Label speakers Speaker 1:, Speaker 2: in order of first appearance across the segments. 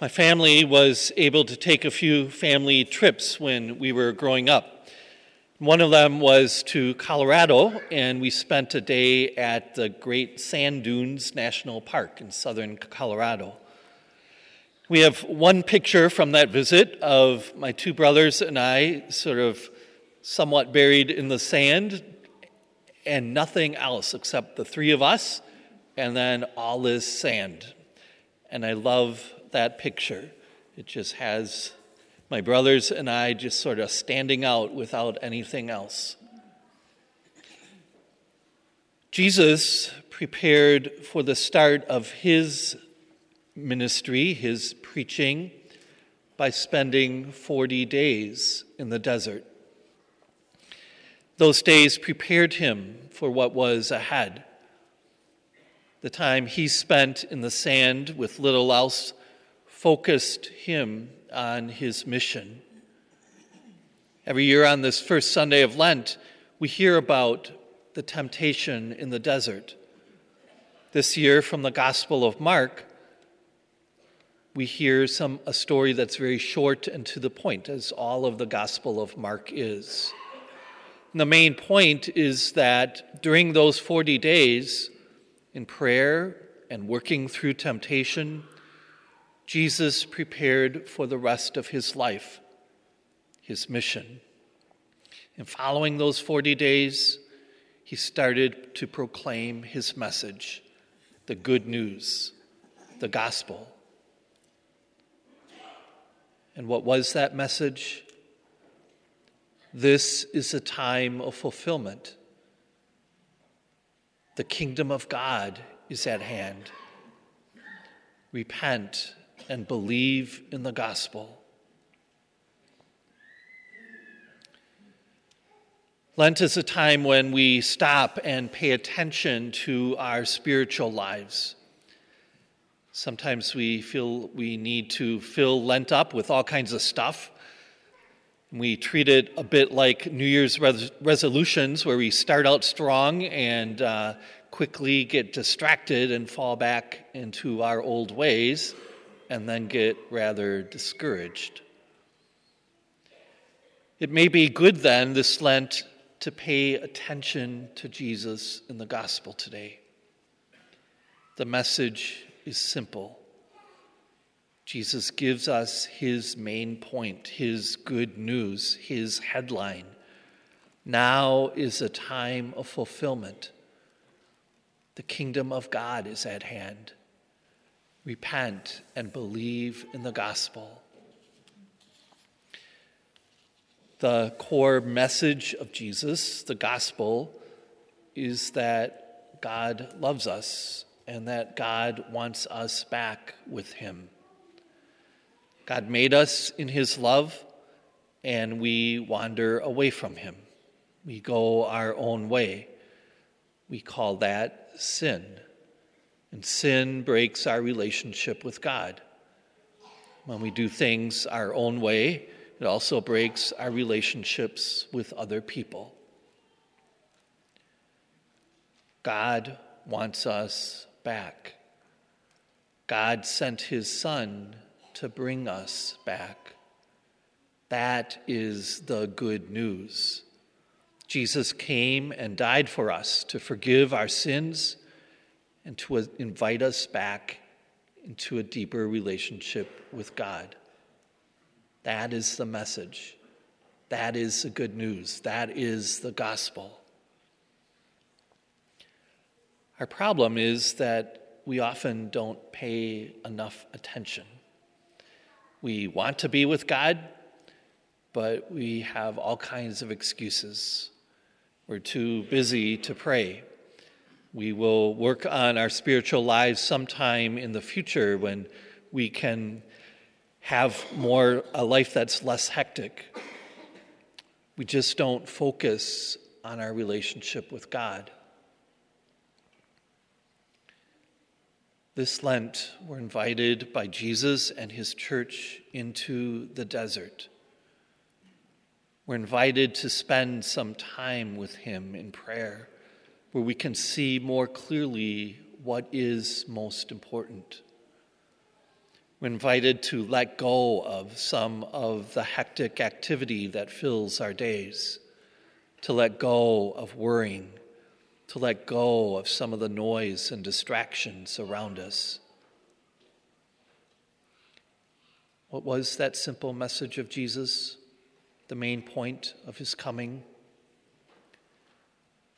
Speaker 1: My family was able to take a few family trips when we were growing up. One of them was to Colorado, and we spent a day at the Great Sand Dunes National Park in southern Colorado. We have one picture from that visit of my two brothers and I, sort of somewhat buried in the sand, and nothing else except the three of us, and then all this sand. And I love that picture. It just has my brothers and I just sort of standing out without anything else. Jesus prepared for the start of his ministry, his preaching, by spending 40 days in the desert. Those days prepared him for what was ahead. The time he spent in the sand with little else focused him on his mission. Every year on this first Sunday of Lent, we hear about the temptation in the desert. This year, from the Gospel of Mark, we hear some a story that's very short and to the point, as all of the Gospel of Mark is. And the main point is that during those 40 days, in prayer and working through temptation, Jesus prepared for the rest of his life, his mission. And following those 40 days, he started to proclaim his message, the good news, the gospel. And what was that message? This is a time of fulfillment. The kingdom of God is at hand. Repent and believe in the gospel. Lent is a time when we stop and pay attention to our spiritual lives. Sometimes we feel we need to fill Lent up with all kinds of stuff. We treat it a bit like New Year's res- resolutions, where we start out strong and uh, quickly get distracted and fall back into our old ways and then get rather discouraged. It may be good then this Lent to pay attention to Jesus in the gospel today. The message is simple. Jesus gives us his main point, his good news, his headline. Now is a time of fulfillment. The kingdom of God is at hand repent and believe in the gospel. The core message of Jesus, the gospel, is that God loves us and that God wants us back with Him. God made us in His love, and we wander away from Him. We go our own way. We call that sin. And sin breaks our relationship with God. When we do things our own way, it also breaks our relationships with other people. God wants us back. God sent his Son to bring us back. That is the good news. Jesus came and died for us to forgive our sins and to invite us back into a deeper relationship with God. That is the message. That is the good news. That is the gospel. Our problem is that we often don't pay enough attention. We want to be with God, but we have all kinds of excuses. We're too busy to pray. We will work on our spiritual lives sometime in the future when we can have more a life that's less hectic. We just don't focus on our relationship with God. This Lent, we're invited by Jesus and his church into the desert. We're invited to spend some time with him in prayer where we can see more clearly what is most important. We're invited to let go of some of the hectic activity that fills our days, to let go of worrying, to let go of some of the noise and distractions around us. What was that simple message of Jesus? The main point of his coming?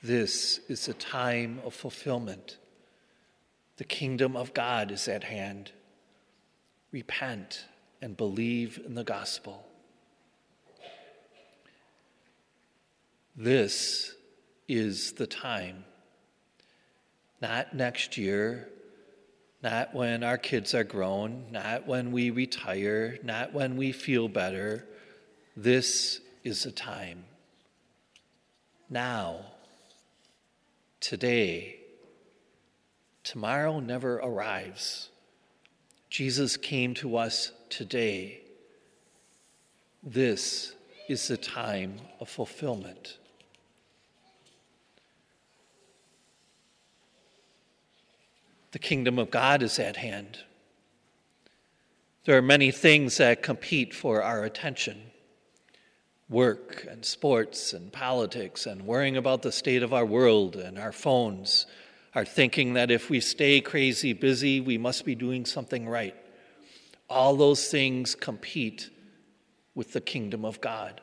Speaker 1: This is a time of fulfillment. The kingdom of God is at hand. Repent and believe in the gospel. This is the time. Not next year, not when our kids are grown, not when we retire, not when we feel better. This is the time. Now today. Tomorrow never arrives. Jesus came to us today. This is the time of fulfillment. The kingdom of God is at hand. There are many things that compete for our attention work and sports and politics and worrying about the state of our world and our phones, are thinking that if we stay crazy busy, we must be doing something right. All those things compete with the kingdom of God.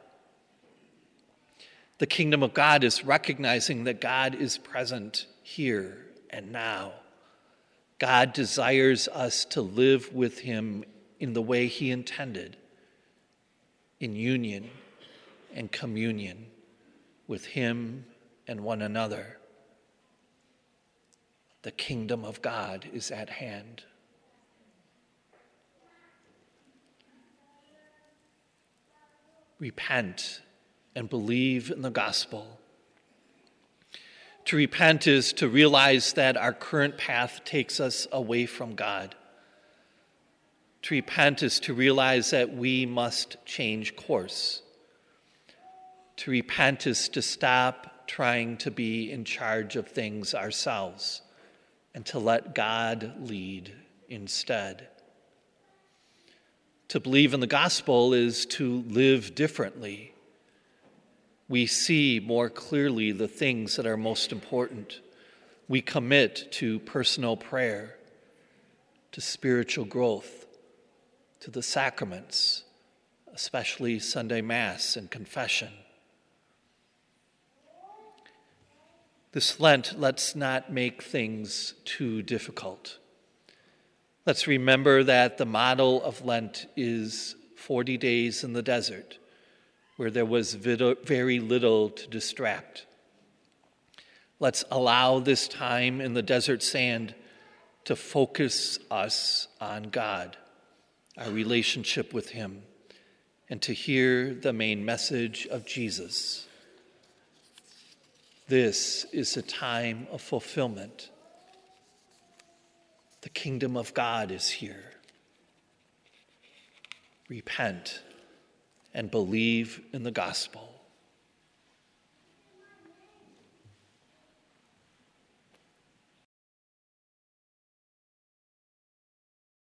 Speaker 1: The kingdom of God is recognizing that God is present here and now. God desires us to live with Him in the way He intended, in union and communion with Him and one another. The kingdom of God is at hand. Repent and believe in the gospel. To repent is to realize that our current path takes us away from God. To repent is to realize that we must change course. To repent is to stop trying to be in charge of things ourselves and to let God lead instead. To believe in the gospel is to live differently. We see more clearly the things that are most important. We commit to personal prayer, to spiritual growth, to the sacraments, especially Sunday Mass and confession This Lent, let's not make things too difficult. Let's remember that the model of Lent is 40 days in the desert, where there was very little to distract. Let's allow this time in the desert sand to focus us on God, our relationship with Him, and to hear the main message of Jesus. This is a time of fulfillment. The kingdom of God is here. Repent and believe in the gospel.